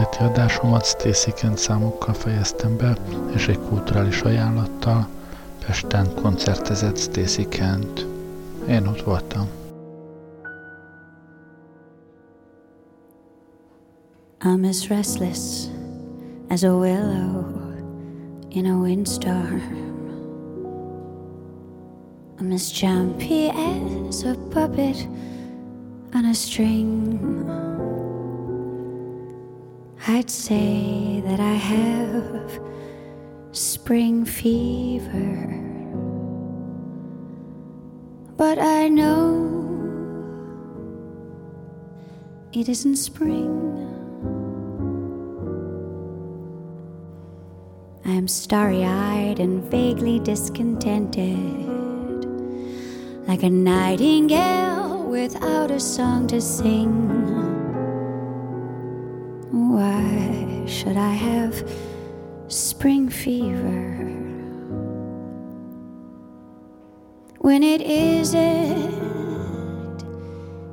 Heti adásomat Stacy Kent számokkal fejeztem be, és egy kulturális ajánlattal Pesten koncertezett Stacy Kent. Én ott voltam. I'm as restless as a willow in a windstorm. I'm as jumpy as a puppet on a string. I'd say that I have spring fever, but I know it isn't spring. I'm starry eyed and vaguely discontented, like a nightingale without a song to sing. Why should I have spring fever when it isn't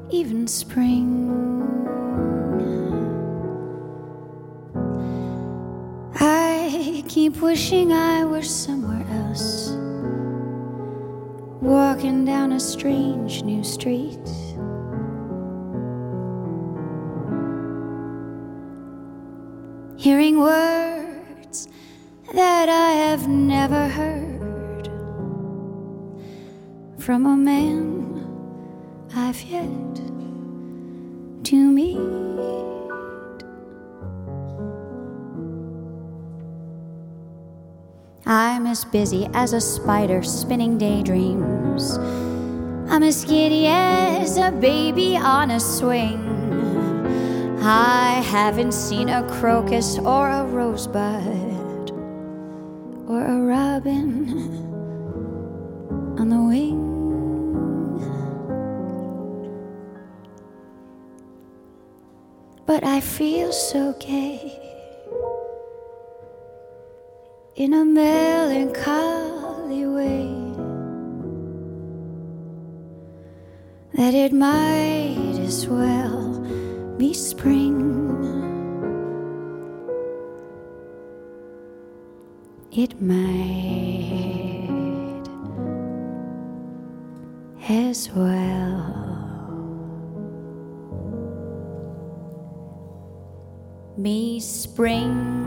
even spring? I keep wishing I were somewhere else, walking down a strange new street hearing words that I have never heard from a man I've yet to meet. I'm as busy as a spider spinning daydreams. I'm as giddy as a baby on a swing. I haven't seen a crocus or a rosebud or a robin on the wing. But I feel so gay in a melancholy way that it might as well be spring. It might as well be spring.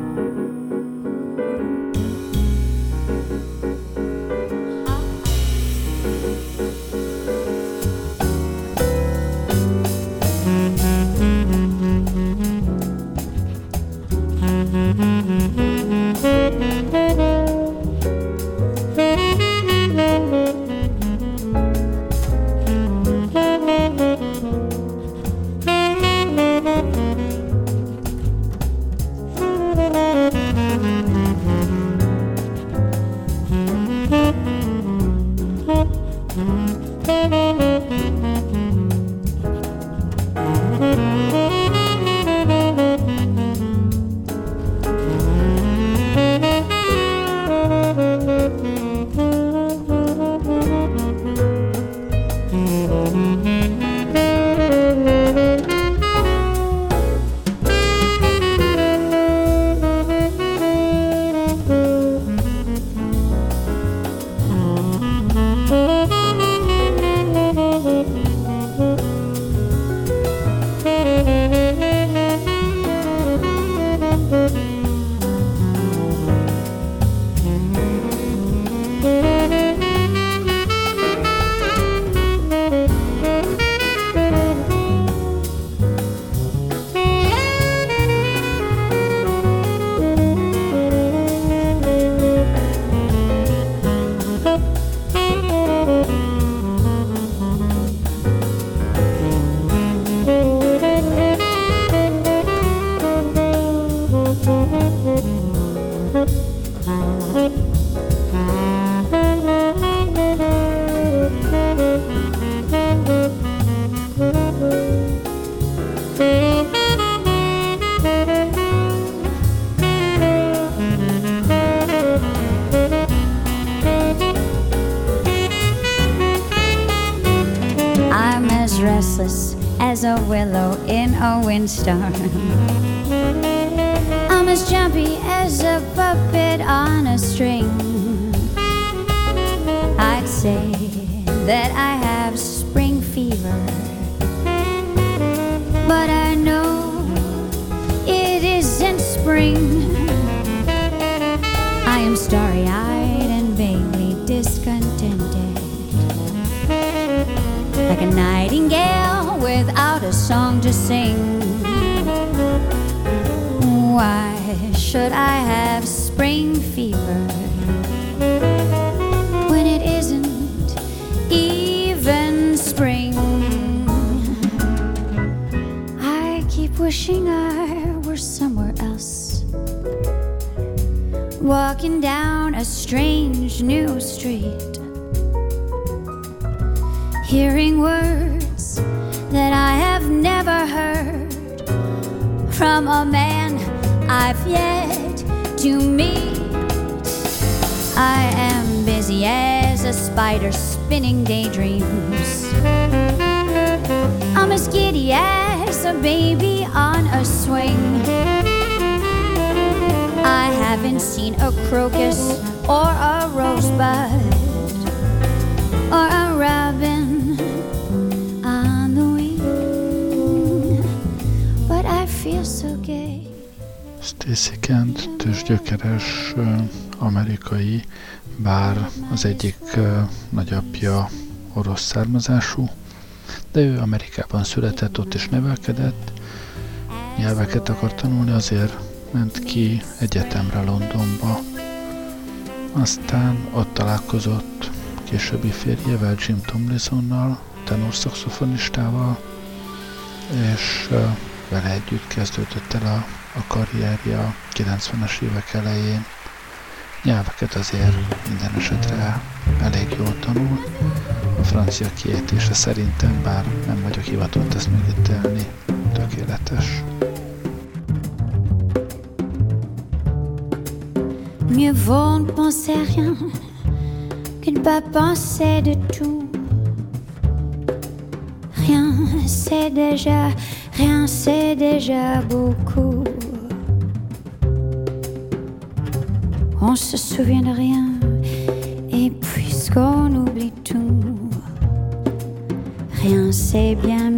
Windstorm. I'm as jumpy as a puppet on a string. I'd say that I have spring fever, but I know it isn't spring. I am starry eyed and vaguely discontented, like a nightingale without a song to sing. Why should I have spring fever when it isn't even spring? I keep wishing I were somewhere else, walking down a strange new street, hearing words that I have never heard from a man I've yet to meet. I am busy as a spider spinning daydreams. I'm as giddy as a baby on a swing. I haven't seen a crocus or a rosebud or a robin Stacy Kent tőzsgyökeres amerikai, bár az egyik nagyapja orosz származású, de ő Amerikában született, ott is nevelkedett, nyelveket akar tanulni, azért ment ki egyetemre Londonba. Aztán ott találkozott későbbi férjevel, Jim Tomlinsonnal, tenorszaxofonistával, és vele együtt kezdődött el a, a karrierje a 90-es évek elején. Nyelveket azért minden esetre elég jól tanul. A francia kiejtése szerintem, bár nem vagyok hivatott ezt megítélni, tökéletes. Mieux vaut ne penser rien que de pas penser de tout. Rien, c'est déjà, rien, c'est déjà beaucoup. Souvient de rien, et puisqu'on oublie tout, rien, c'est bien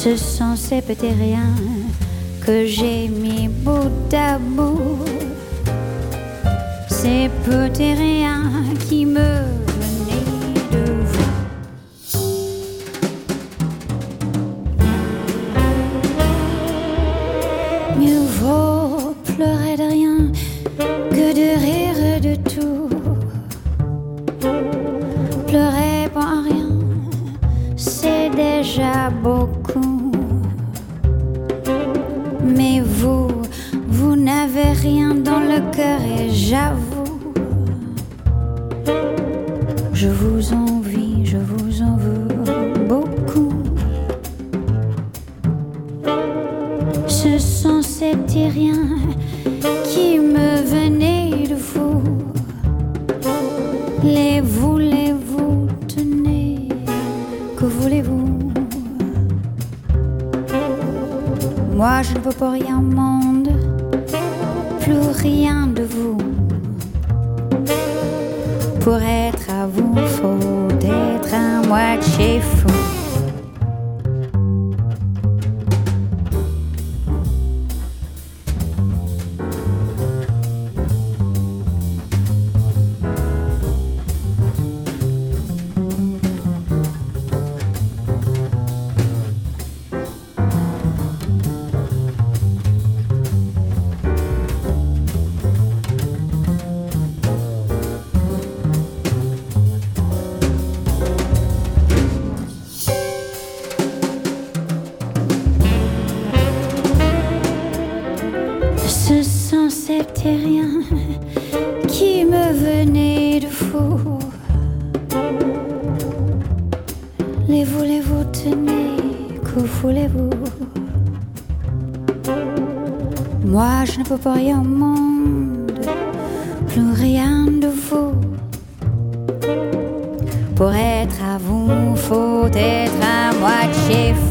Ce sont ces petits riens que j'ai mis bout à bout. Ces petits riens qui me pour rien n'était rien qui me venait de fou. Les voulez-vous tenir, que voulez-vous? Moi je ne peux pas rien au monde, plus rien de vous. Pour être à vous, faut être à moitié fou.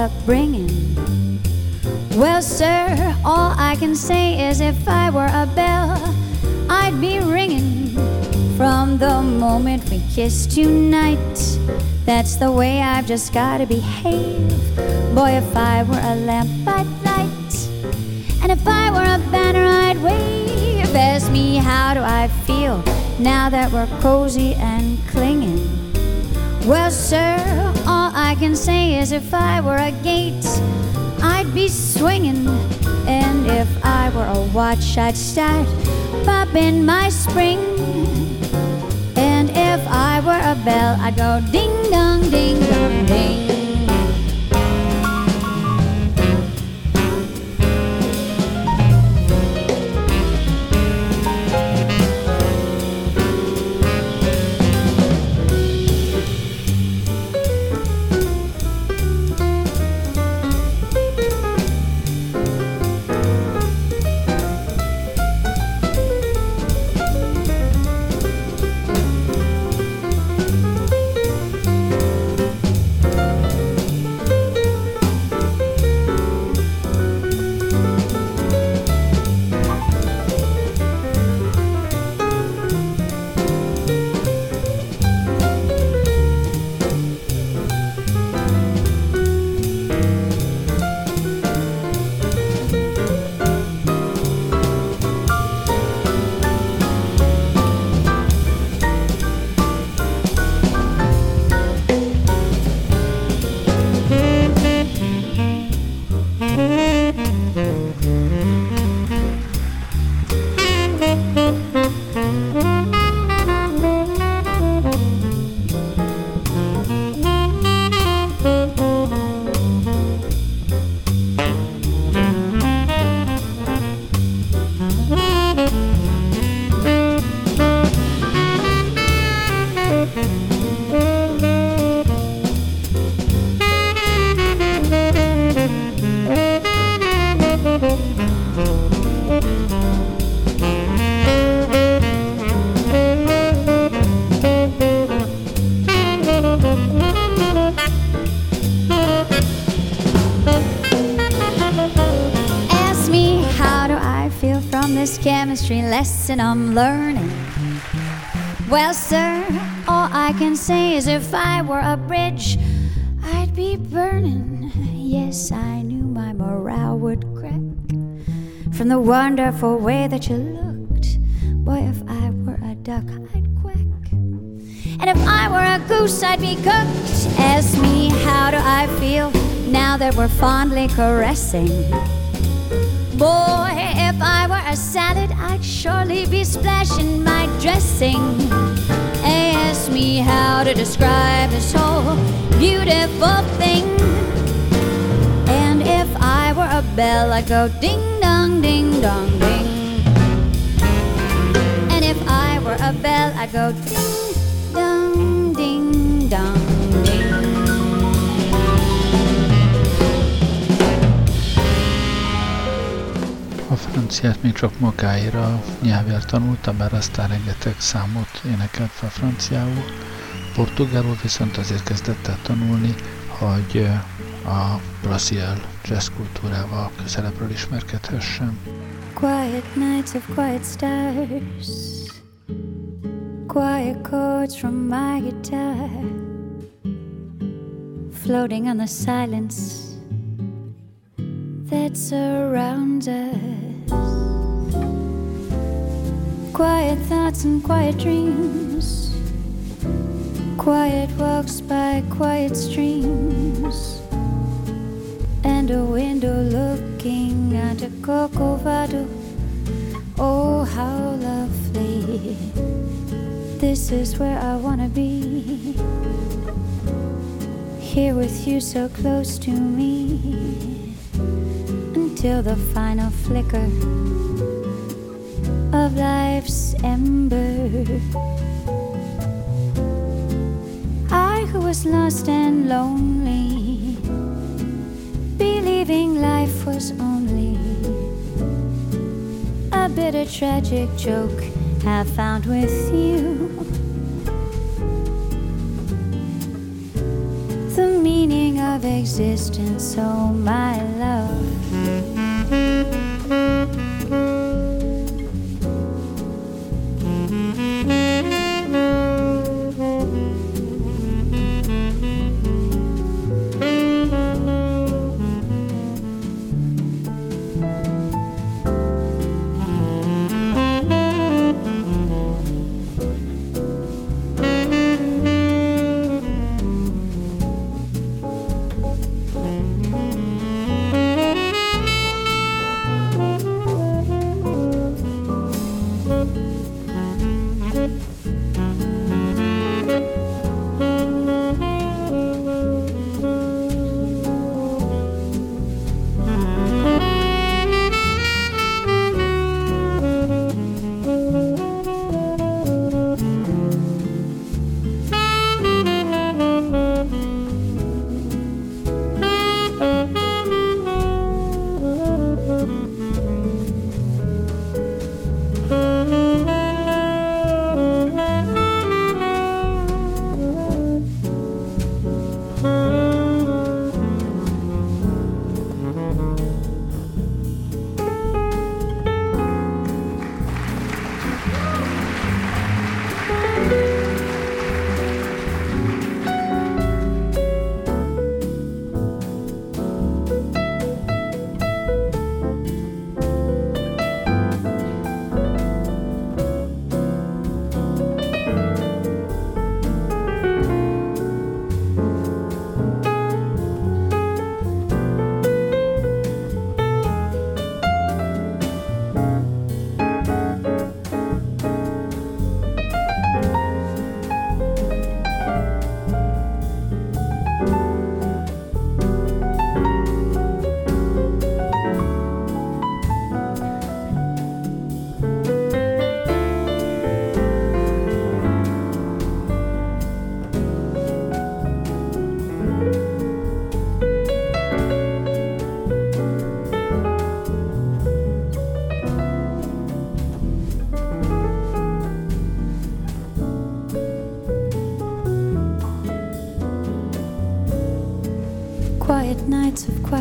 Upbringing. Well, sir, all I can say is if I were a bell, I'd be ringing from the moment we kissed tonight. That's the way I've just gotta behave. Boy, if I were a lamp, I'd light. And if I were a banner, I'd wave. Ask me, how do I feel now that we're cozy and clinging? Well, sir, all I can say is if I were a gate, I'd be swinging. And if I were a watch, I'd start popping my spring. And if I were a bell, I'd go ding dong, ding dong, ding. Lesson I'm learning. Well, sir, all I can say is if I were a bridge, I'd be burning. Yes, I knew my morale would crack from the wonderful way that you looked. Boy, if I were a duck, I'd quack. And if I were a goose, I'd be cooked. Ask me, how do I feel now that we're fondly caressing? Boy, if I were a salad, I'd surely be splashing my dressing. Ask me how to describe this whole beautiful thing. And if I were a bell, I'd go ding dong, ding dong, ding. And if I were a bell, I'd go ding franciát még csak magáira nyelvért tanulta, bár aztán rengeteg számot énekelt fel franciául. Portugálul viszont azért kezdett el tanulni, hogy a brazil jazz kultúrával közelebbről ismerkedhessen. Quiet nights of quiet stars Quiet chords from my guitar Floating on the silence that surrounds us. Quiet thoughts and quiet dreams, quiet walks by quiet streams, and a window looking at a Corcovado. Oh, how lovely! This is where I wanna be. Here with you so close to me until the final flicker of life's ember. I who was lost and lonely, believing life was only a bitter tragic joke, have found with you. The meaning of existence, oh my love.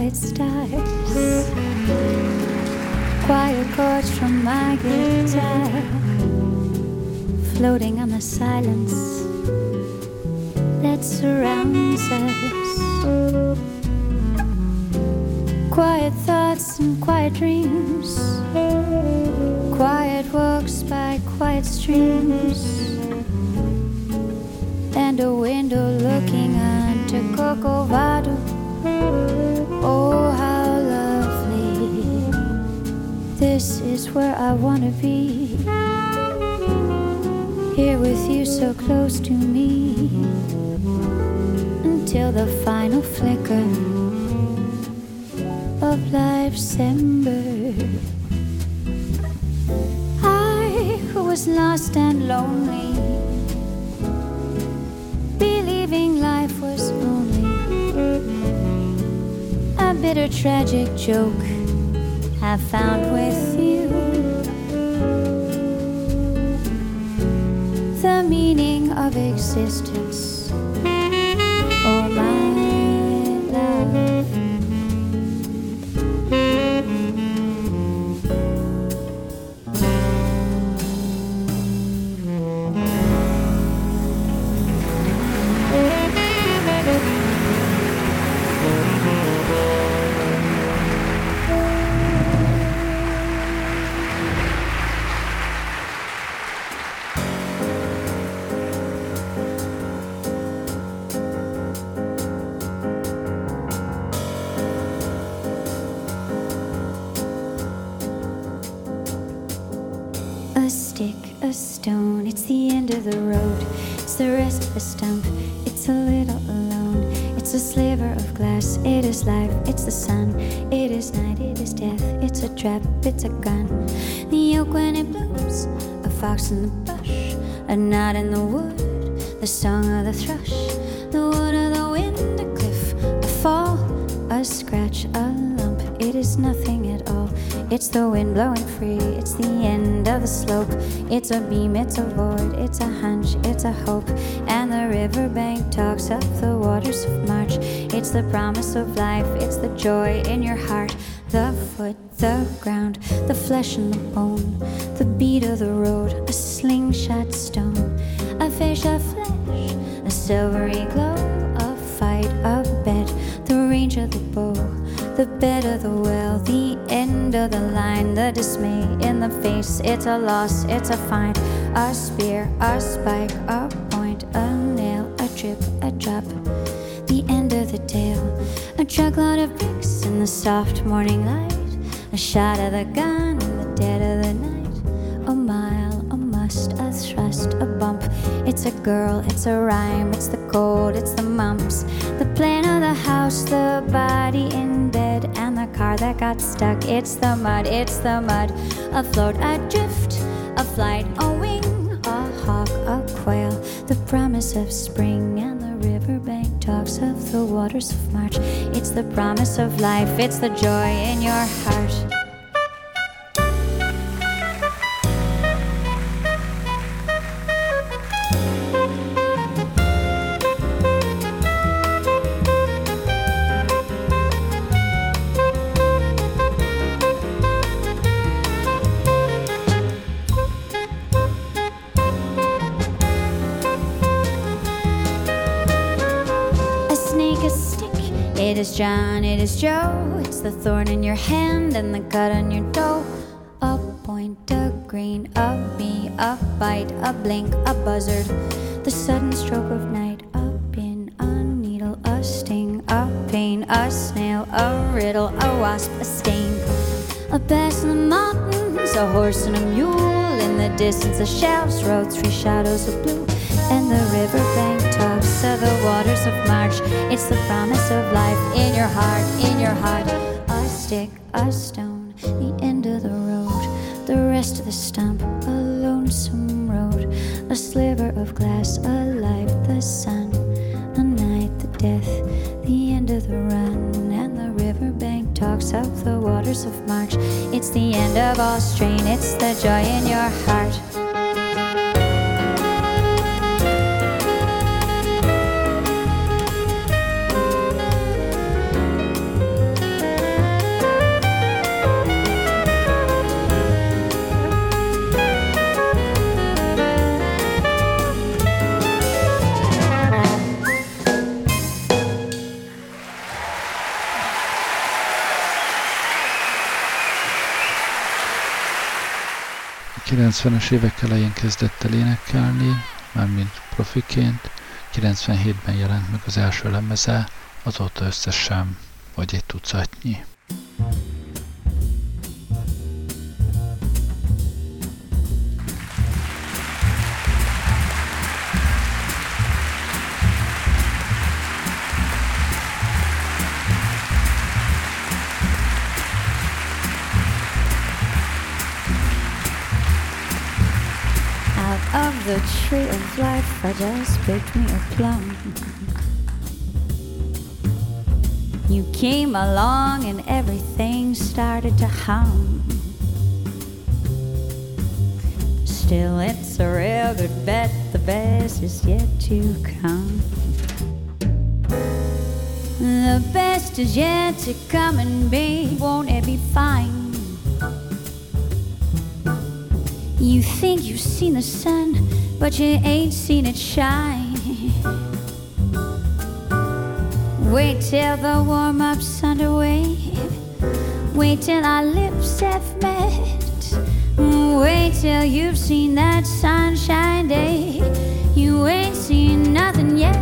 Quiet stars, quiet chords from my guitar, floating on the silence that surrounds us. Quiet thoughts and quiet dreams, quiet walks by quiet streams, and a window looking onto Corcovado. Oh, how lovely! This is where I wanna be. Here with you so close to me until the final flicker of life's ember. I who was lost and lonely, bitter tragic joke, have found with you the meaning of existence. It's the sun. It is night. It is death. It's a trap. It's a gun. The oak when it blooms. A fox in the bush. A knot in the wood. The song of the thrush. The wood of the wind. A cliff. A fall. A scratch. A lump. It is nothing at all. It's the wind blowing free, it's the end of the slope. It's a beam, it's a void, it's a hunch, it's a hope. And the riverbank talks of the waters of March. It's the promise of life, it's the joy in your heart. The foot, the ground, the flesh and the bone, the beat of the road, a slingshot stone, a fish of flesh, a silvery glow, a fight, a bed, the range of the bow the bed of the well, the end of the line, the dismay in the face. It's a loss, it's a find, a spear, a spike, a point, a nail, a trip, a drop. The end of the tale, a truckload of bricks in the soft morning light, a shot of the gun in the dead of the night, a mile, a must, a thrust, a bump. It's a girl, it's a rhyme, it's the cold, it's the mumps, the plan of the house, the body in bed, and the car that got stuck. It's the mud, it's the mud, afloat, adrift, a drift, a flight, a wing, a hawk, a quail, the promise of spring, talks of the waters of March. It's the promise of life, it's the joy in your heart. John, it is Joe. It's the thorn in your hand and the cut on your toe. A point, a green, a bee, a bite, a blink, a buzzard. The sudden stroke of night. A pin, a needle, a sting, a pain, a snail, a riddle, a wasp, a stain. A bass in the mountains, a horse and a mule. In the distance, the shelves road, three shadows of blue. And the riverbank talks of the waters of March. It's the promise of life in your heart, in your heart. A stick, a stone, the end of the road. The rest of the stump, a lonesome road. A sliver of glass, a life, the sun. A night, the death, the end of the run. And the riverbank talks of the waters of March. It's the end of all strain, it's the joy in your heart. 90-es évek elején kezdett el énekelni, mármint profiként. 97-ben jelent meg az első lemeze, azóta összesen vagy egy tucatnyi. The tree of life, I just picked me a plum. You came along and everything started to hum. Still, it's a real good bet, the best is yet to come. The best is yet to come and be, won't it be fine? You think you've seen the sun, but you ain't seen it shine. Wait till the warm up's underway. Wait till our lips have met. Wait till you've seen that sunshine day. You ain't seen nothing yet.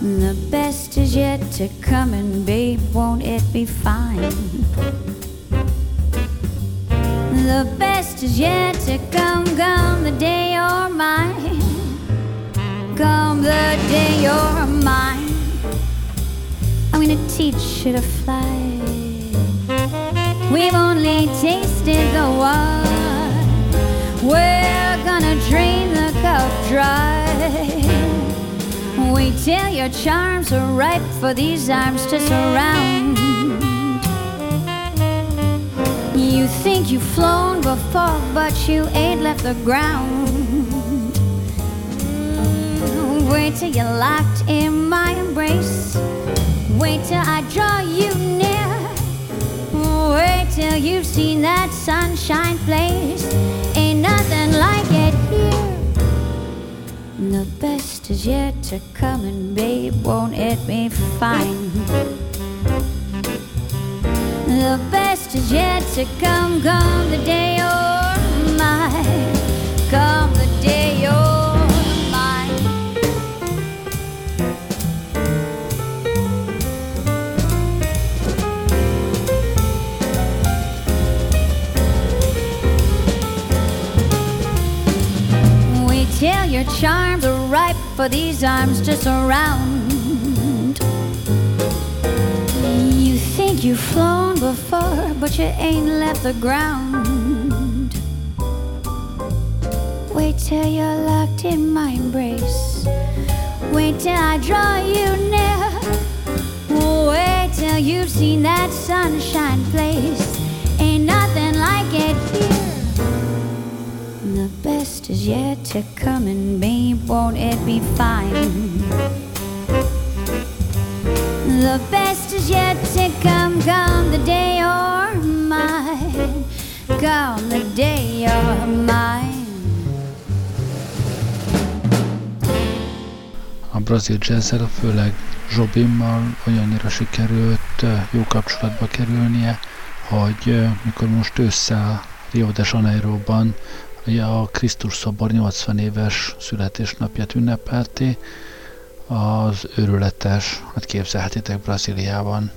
The best is yet to come, and babe, won't it be fine? The best is yet to come, come the day you're mine. Come the day you're mine. I'm gonna teach you to fly. We've only tasted the wine. We're gonna drain the cup dry. Wait till your charms are ripe for these arms to surround. You've flown before, but you ain't left the ground. Mm, wait till you're locked in my embrace. Wait till I draw you near. Wait till you've seen that sunshine place. Ain't nothing like it here. The best is yet to come, and babe, won't it be fine? The best is yet to come, come the day you're mine. Come the day you're mine. Wait till your charms are ripe for these arms to surround. You've flown before, but you ain't left the ground. Wait till you're locked in my embrace. Wait till I draw you near. Wait till you've seen that sunshine place. Ain't nothing like it here. The best is yet to come, and babe, won't it be fine? The best is yet to come, come the day you're mine. Come the day you're mine. A brazil jazzzel, főleg Zsobimmal olyannyira sikerült ö, jó kapcsolatba kerülnie, hogy ö, mikor most ősszel Rio de Janeiroban a Krisztus szobor 80 éves születésnapját ünnepelté, az őrületes, hát képzelhetitek Brazíliában,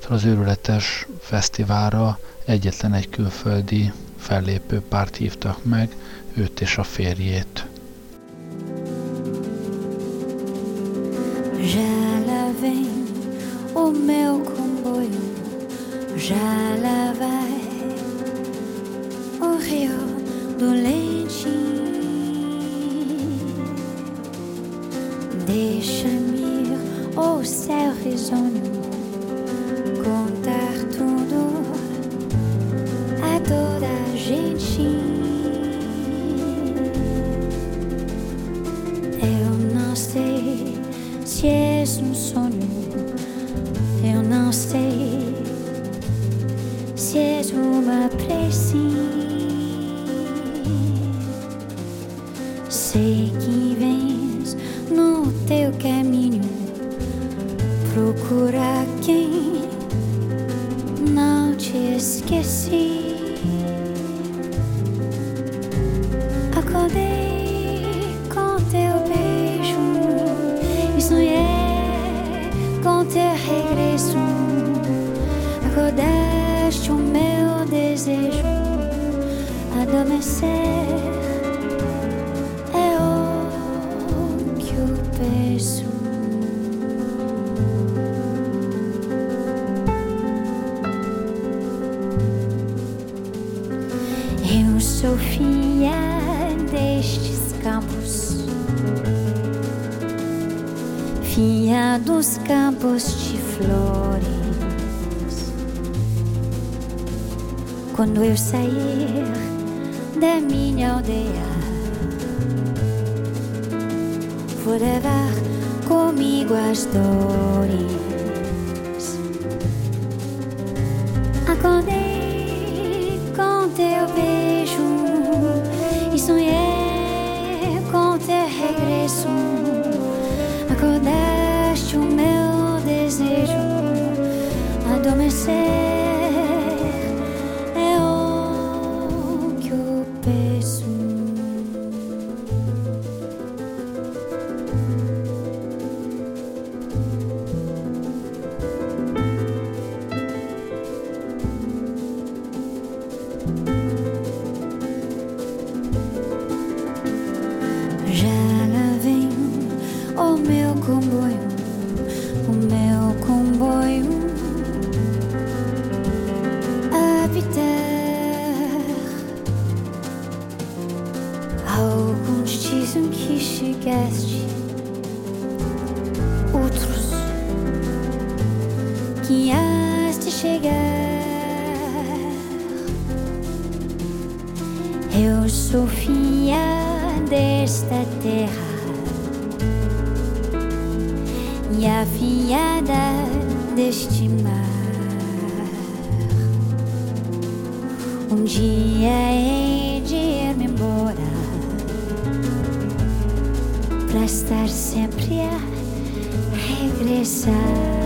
szóval az őrületes fesztiválra egyetlen egy külföldi fellépő párt hívtak meg, őt és a férjét. Já lavei o meu comboio, já lá vai o rio do leite. Deixa-me ir ao céu risonho, contar tudo a toda a gente. Eu não sei se és um sonho, eu não sei se és uma prece. Filha destes campos, filha dos campos de flores. Quando eu sair da minha aldeia, vou levar comigo as dores. Acordei com teu beijo Um dia hei de ir-me embora para estar sempre a regressar.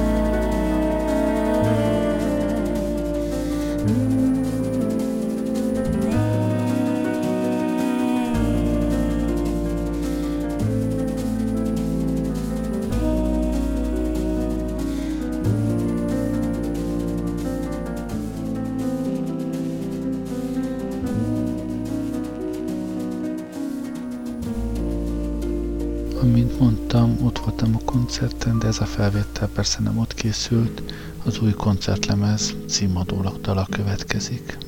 Ez a felvétel persze nem ott készült. Az új koncertlemez címadó dala következik.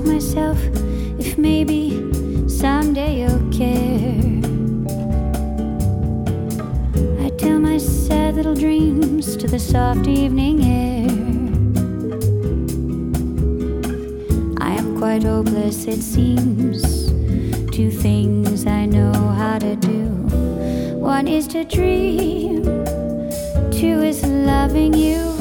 ask myself if maybe someday you'll care. I tell my sad little dreams to the soft evening air. I am quite hopeless, it seems. Two things I know how to do one is to dream, two is loving you.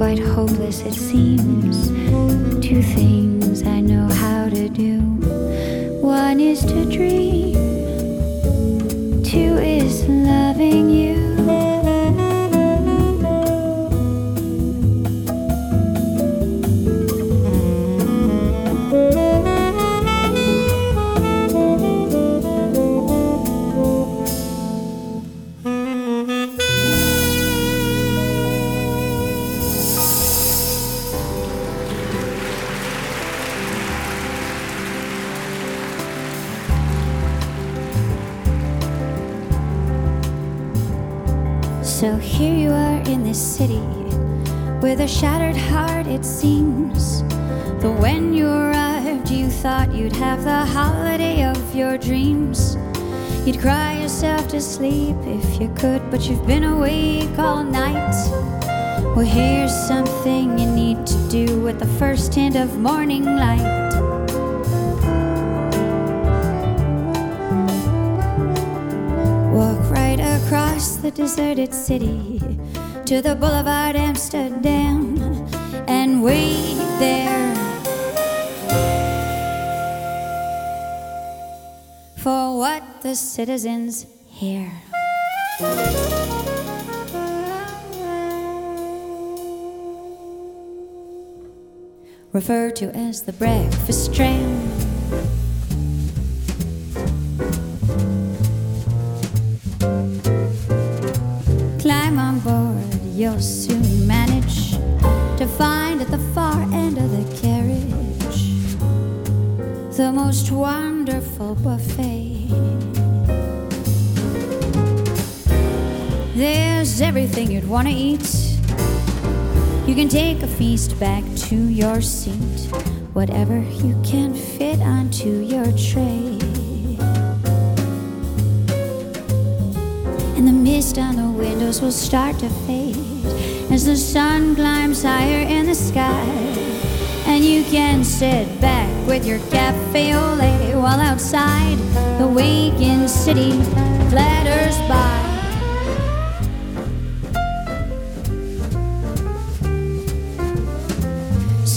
Quite hopeless, it seems. Two things I know how to do. One is to dream, two is loving you. You'd cry yourself to sleep if you could, but you've been awake all night. Well, here's something you need to do with the first hint of morning light. Walk right across the deserted city to the Boulevard Amsterdam and wait there the citizens here. Referred to as the breakfast tram. Climb on board, you'll soon manage to find at the far end of the carriage the most wonderful buffet. There's everything you'd want to eat. You can take a feast back to your seat, whatever you can fit onto your tray. and the mist on the windows will start to fade as the sun climbs higher in the sky. And you can sit back with your cafe au lait while outside the waking city clatters by.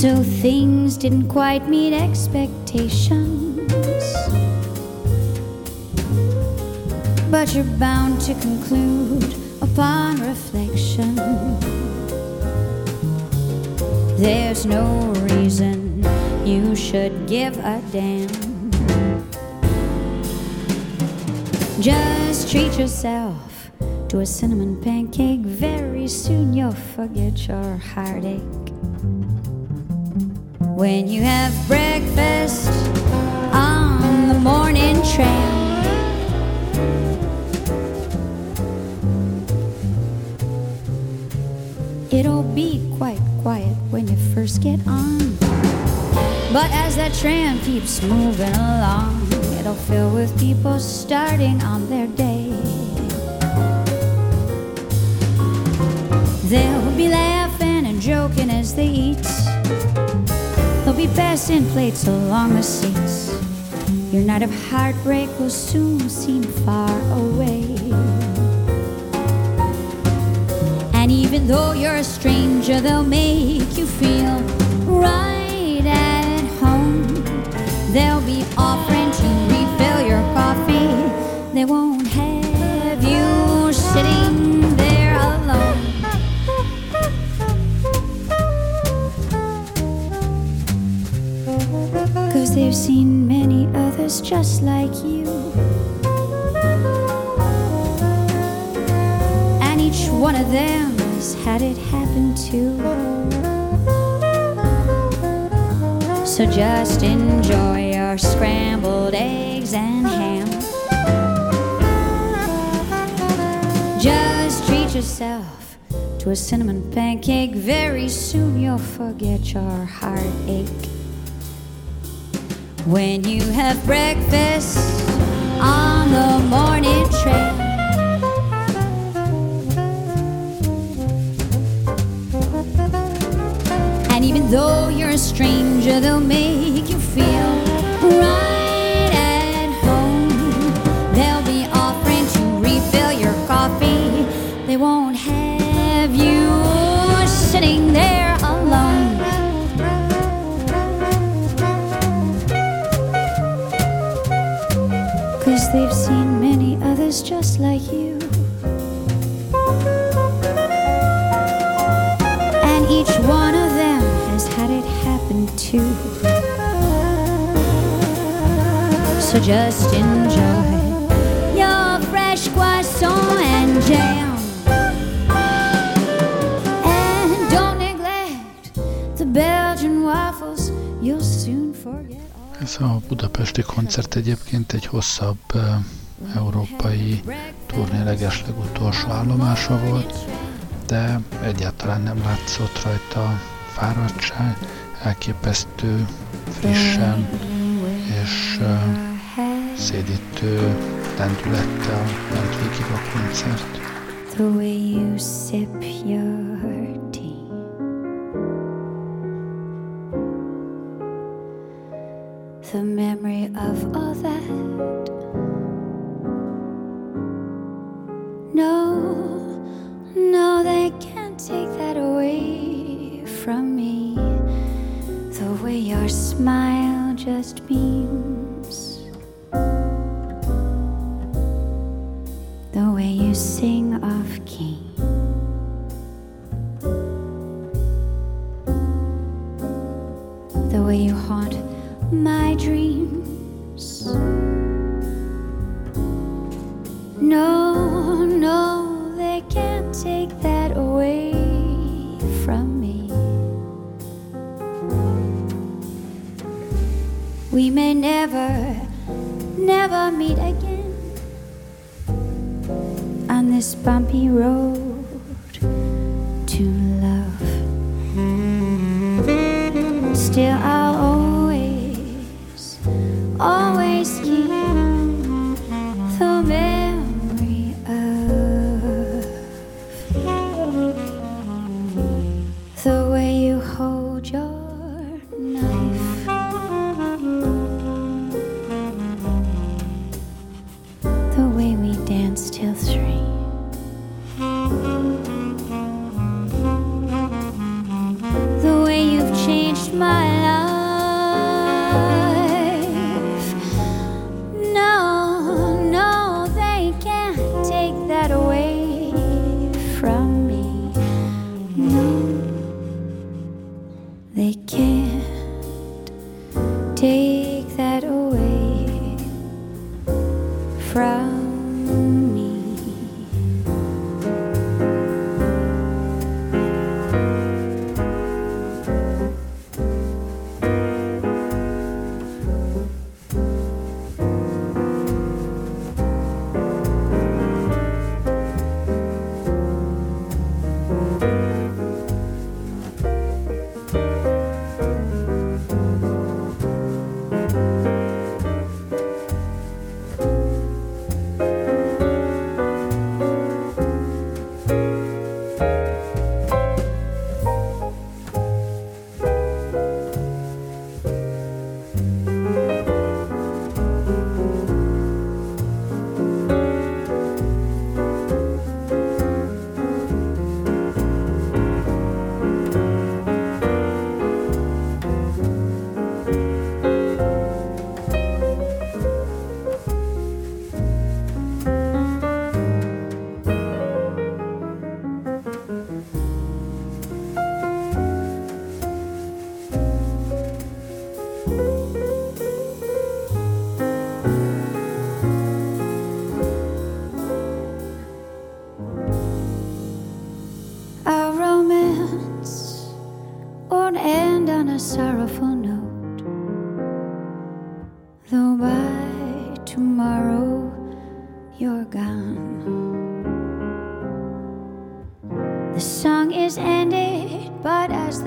So things didn't quite meet expectations. but you're bound to conclude upon reflection. There's no reason you should give a damn. Just treat yourself to a cinnamon pancake. Very soon you'll forget your heartache. When you have breakfast on the morning tram. It'll be quite quiet when you first get on. But as that tram keeps moving along, it'll fill with people starting on their day. They'll be laughing and joking as they eat. Be passing plates along the seats. Your night of heartbreak will soon seem far away. And even though you're a stranger, they'll make you feel right at home. They'll be offering to refill your coffee. They won't have you sitting They've seen many others just like you. And each one of them has had it happen too. So just enjoy your scrambled eggs and ham. Just treat yourself to a cinnamon pancake. Very soon you'll forget your heartache. When you have breakfast on the morning train. And even though you're a stranger, they'll make you feel right So just enjoy your fresh croissant and jam. And don't neglect the Belgian waffles, you'll soon forget. Ez a budapesti koncert egyébként egy hosszabb európai turné legeslegutolsó állomása volt, de egyáltalán nem látszott rajta fáradtság, elképesztő, frissen és szédítő lendülettel ment végig a koncert. The way you sip your tea. The memory of all that. No, no, they can't take that away from me. The way your smile just beams. Still, I'll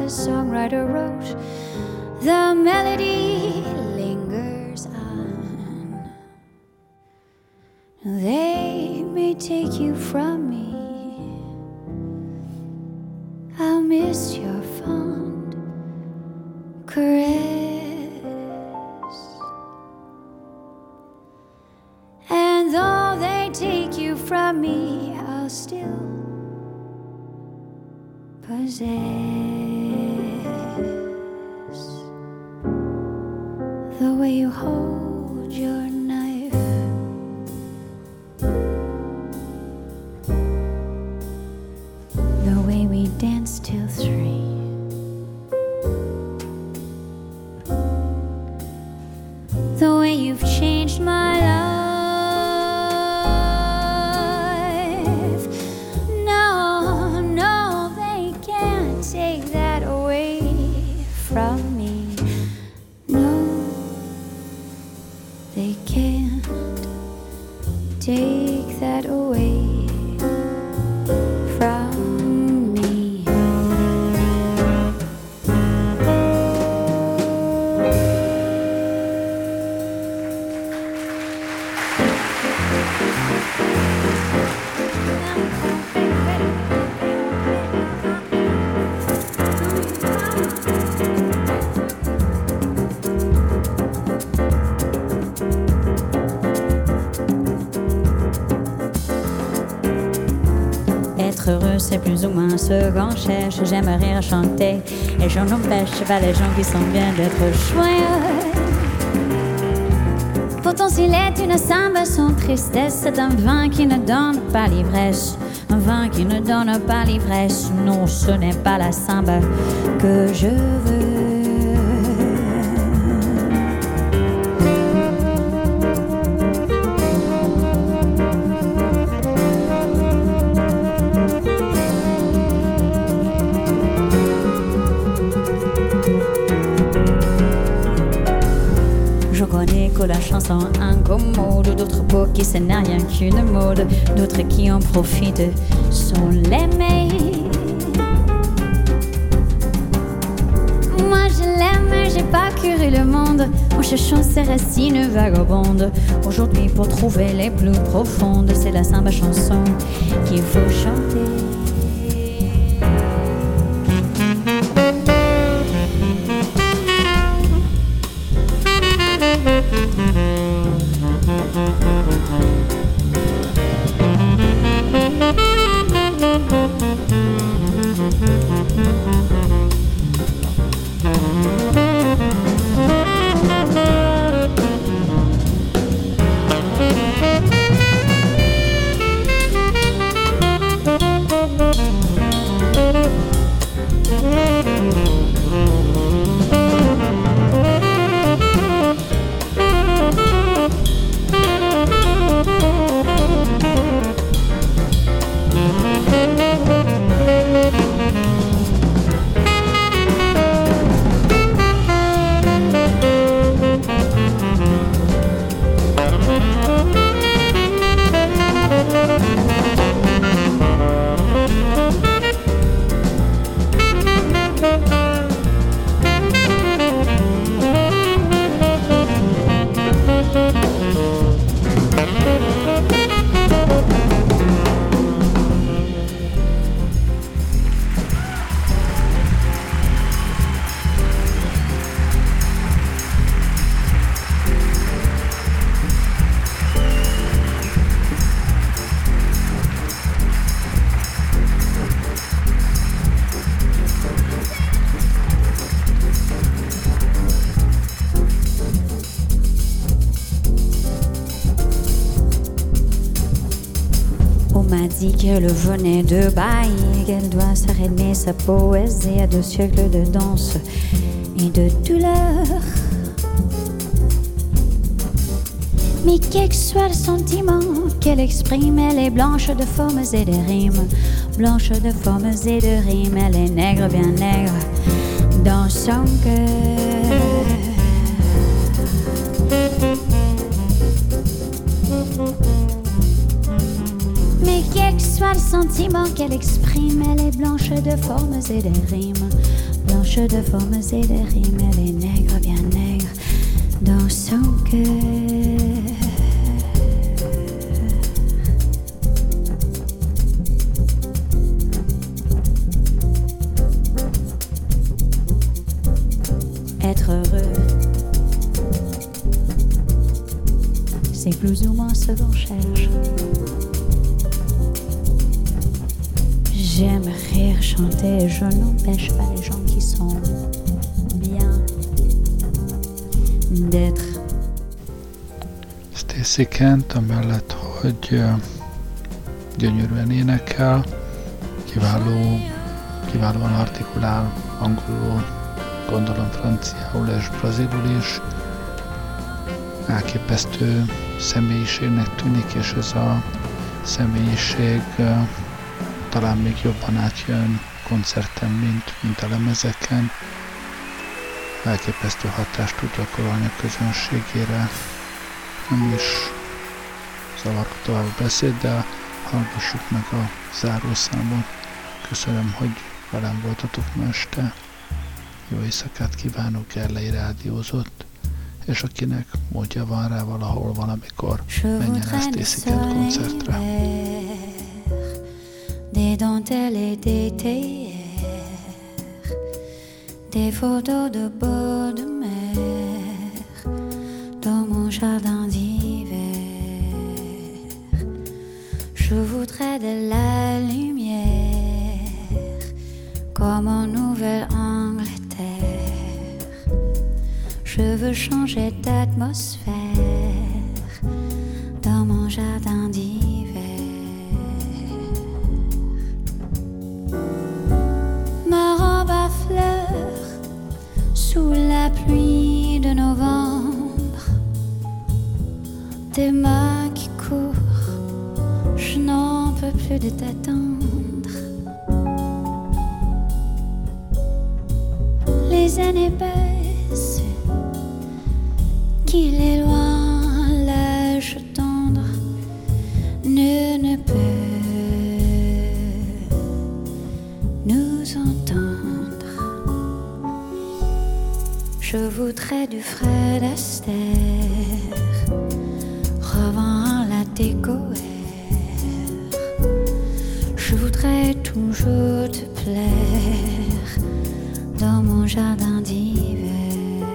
songwriter wrote, the melody from me. Ce qu'on cherche. J'aimerais chanter et je n'empêche pas les gens qui sont bien d'être joyeux. Pourtant, s'il est une samba sans tristesse, c'est un vin qui ne donne pas l'ivresse. Un vin qui ne donne pas l'ivresse. Non, ce n'est pas la samba que je veux. Ce n'est rien qu'une mode, d'autres qui en profitent sont les meilleurs. Moi je l'aime, j'ai pas curé le monde en cherchant ses racines vagabondes. Aujourd'hui, pour trouver les plus profondes, c'est la samba chanson qu'il faut chanter. Qu'elle venait de Baï, qu'elle doit s'arrêter sa poésie à deux siècles de danse et de douleur. Mais quel que soit le sentiment qu'elle exprime, elle est blanche de formes et de rimes. Blanche de formes et de rimes, elle est nègre, bien nègre dans son cœur. Soit le sentiments qu'elle exprime, elle est blanche de formes et de rimes. Blanche de formes et de rimes, elle est nègre, bien nègre, dans son cœur. N'empêche pas les gens qui sont bien d'être. Stacy Kent, amellett, hogy gyönyörűen énekel, kiváló, kiválóan artikulál angolul, gondolom franciául és brazilul is. Elképesztő személyiségnek tűnik, és ez a személyiség talán még jobban átjön koncerten, mint, mint a lemezeken. Elképesztő hatást tud gyakorolni a közönségére. Nem is zavarok tovább a beszéd, de hallgassuk meg a zárószámot. Köszönöm, hogy velem voltatok ma este. Jó éjszakát kívánok, Gerlei rádiózott, és akinek módja van rá valahol valamikor, menjen el Stacy koncertre. Des dentelles et des théières, des photos de bords de mer dans mon jardin d'hiver. Je voudrais de la lumière comme en Nouvelle-Angleterre. Je veux changer d'atmosphère de novembre. Tes mains qui courent, je n'en peux plus de t'attendre. Les années passent, qu'il est loin voudrais du Fred Astaire, revends la découverte. Je voudrais toujours te plaire dans mon jardin d'hiver.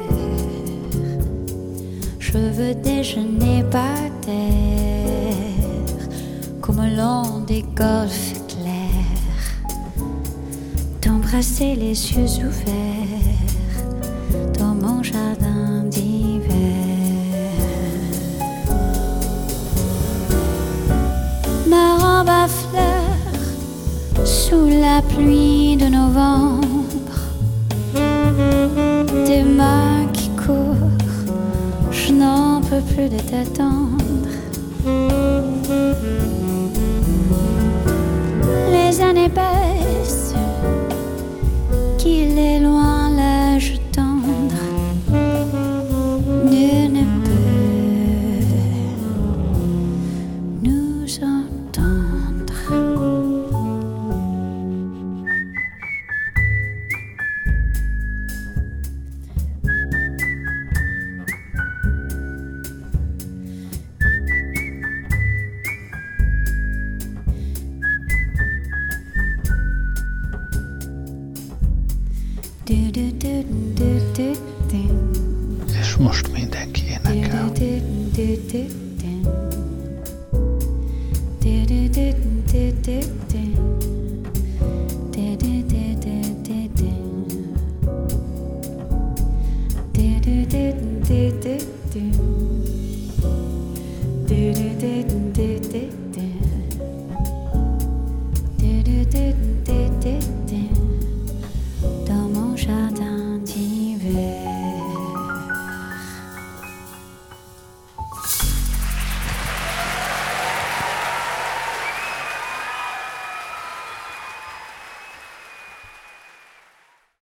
Je veux déjeuner par terre, comme long des golfes clairs t'embrasser les yeux ouverts novembre, tes mains qui courent, je n'en peux plus de t'attendre. Les années passent